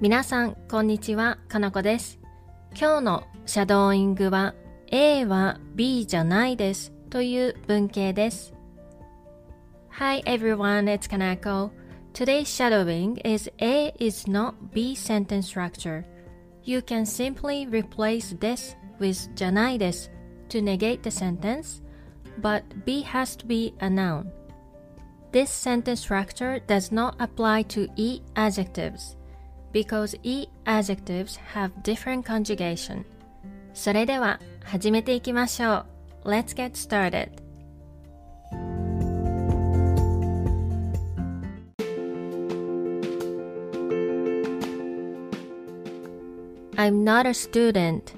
皆さん、こんにちは、かなこです。今日のシャドーイングは A は B じゃないですという文型です。Hi everyone, it's Kanako. Today's shadowing is A is not B sentence structure. You can simply replace this with じゃないです to negate the sentence, but B has to be a noun. This sentence structure does not apply to E adjectives Because E adjectives have different conjugation. それでは始めていきましょう。Let's get started. I'm not a student.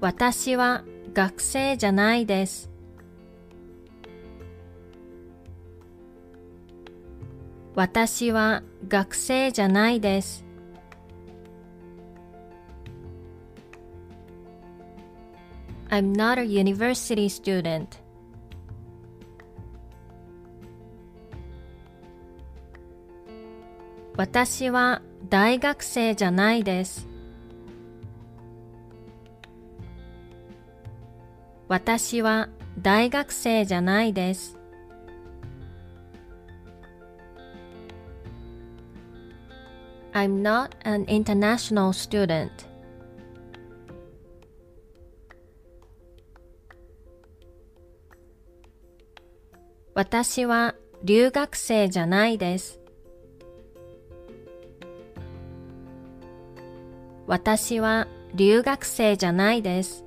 私は学生じゃないです。私は学生じゃないです。I'm not a university student. 私は大学生じゃないです。私は大学生じゃないです。I'm not an international student. 私は留学生じゃないです。私は留学生じゃないです。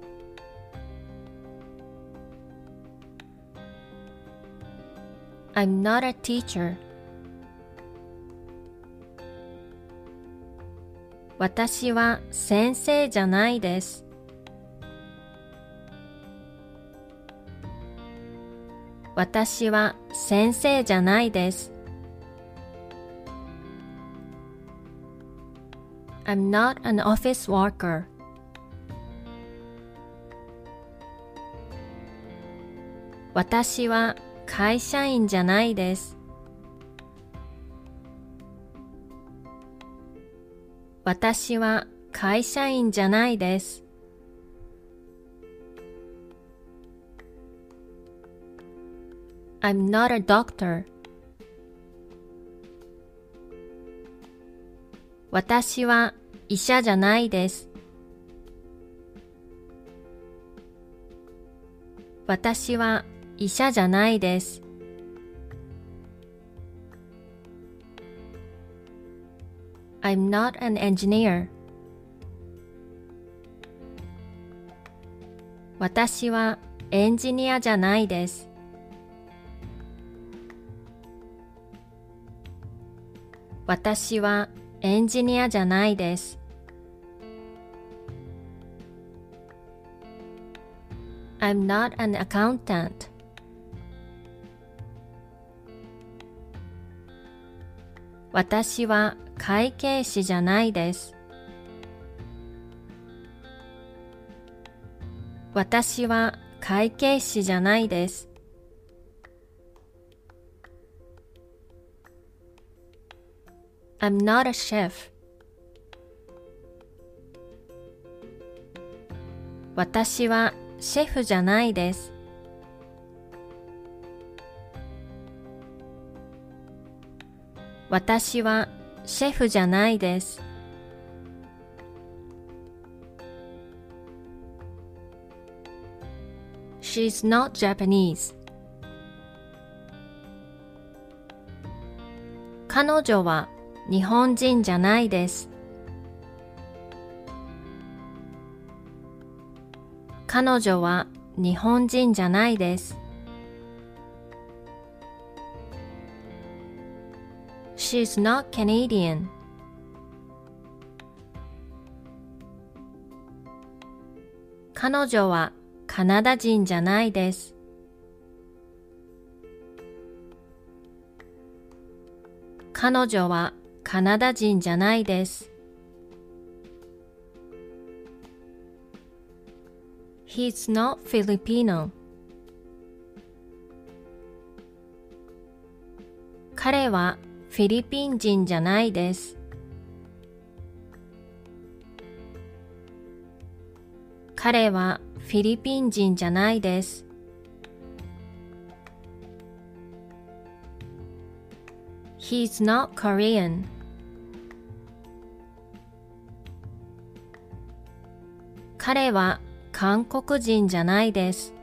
I'm not a teacher. 私は先生じゃないです。私は先生じゃないです。I'm not an office worker. 私は会社員じゃないです。私は会社員じゃないです。I'm not a doctor. 私は医者じゃないです。私は医者じゃないです。I'm not an engineer. 私はエンジニアじゃないです。私はエンジニアじゃないです。I'm not an accountant. 私は会計士じゃないです。私は会計士じゃないです。I'm not a chef. 私はシェフじゃないです。私はシェフじゃないです。She's not Japanese. 彼女は日本人じゃないです。彼女は日本人じゃないです。She's not Canadian. 彼女はカナダ人じゃないです。彼女はカナダ人じゃないです。He's not Filipino. 彼はフィリピン人じゃないです。彼はフィリピン人じゃないです。He's not Korean. 彼は韓国人じゃないです。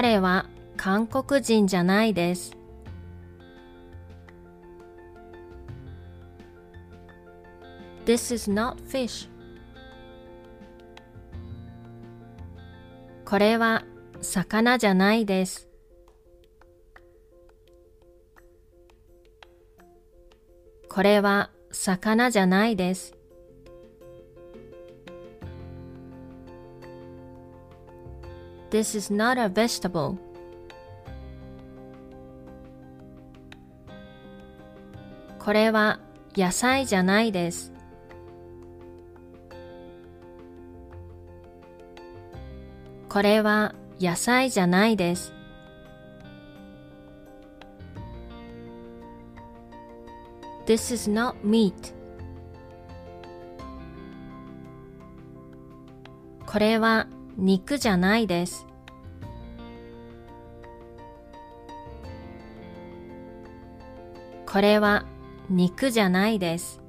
彼は韓国人じゃないです。This is not fish. これは魚じゃないです。これは魚じゃないです。This is not a vegetable. これは野菜じゃないです。これは野菜じゃないです。This is not meat. これは肉じゃないです。これは肉じゃないです。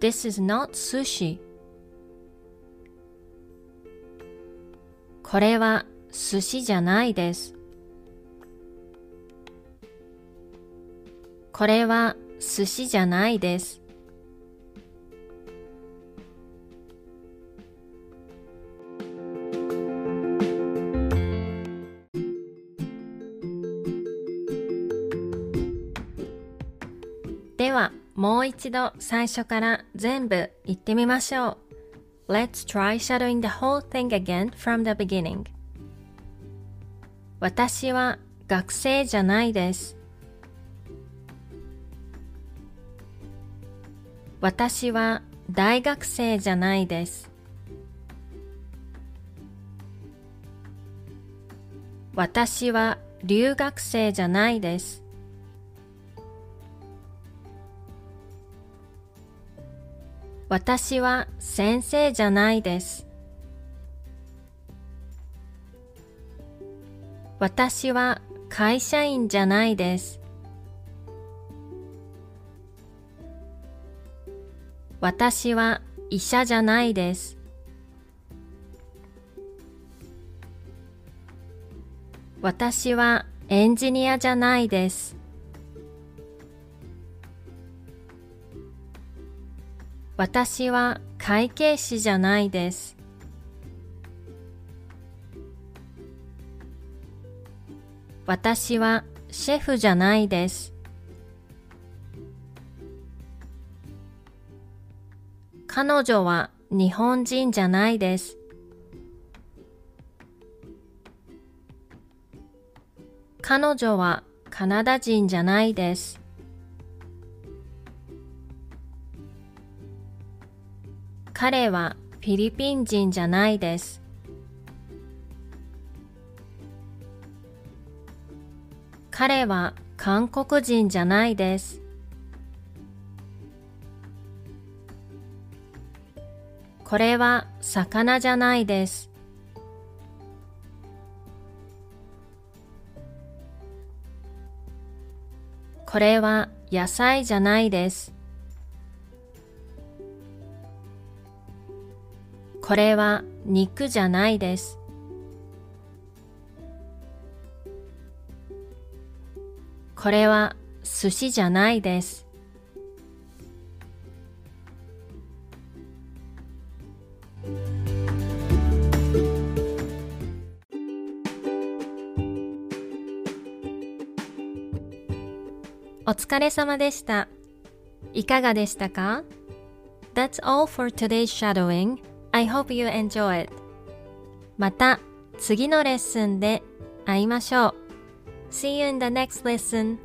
This is not sushi. これは寿司じゃないです。これは寿司じゃないです。では、もう一度最初から全部言ってみましょう。Let's try shadowing the whole thing again from the beginning. 私は学生じゃないです。私は大学生じゃないです。私は留学生じゃないです。私は先生じゃないです。私は会社員じゃないです。私は医者じゃないです。私はエンジニアじゃないです。私は会計士じゃないです。私はシェフじゃないです。彼女は日本人じゃないです。彼女はカナダ人じゃないです。彼はフィリピン人じゃないです。彼は韓国人じゃないです。これは魚じゃないです。これは野菜じゃないです。これは肉じゃないです。これは寿司じゃないです。お疲れ様でした。いかがでしたか ?That's all for today's shadowing. I hope you enjoy it. また次のレッスンで会いましょう。See you in the next lesson.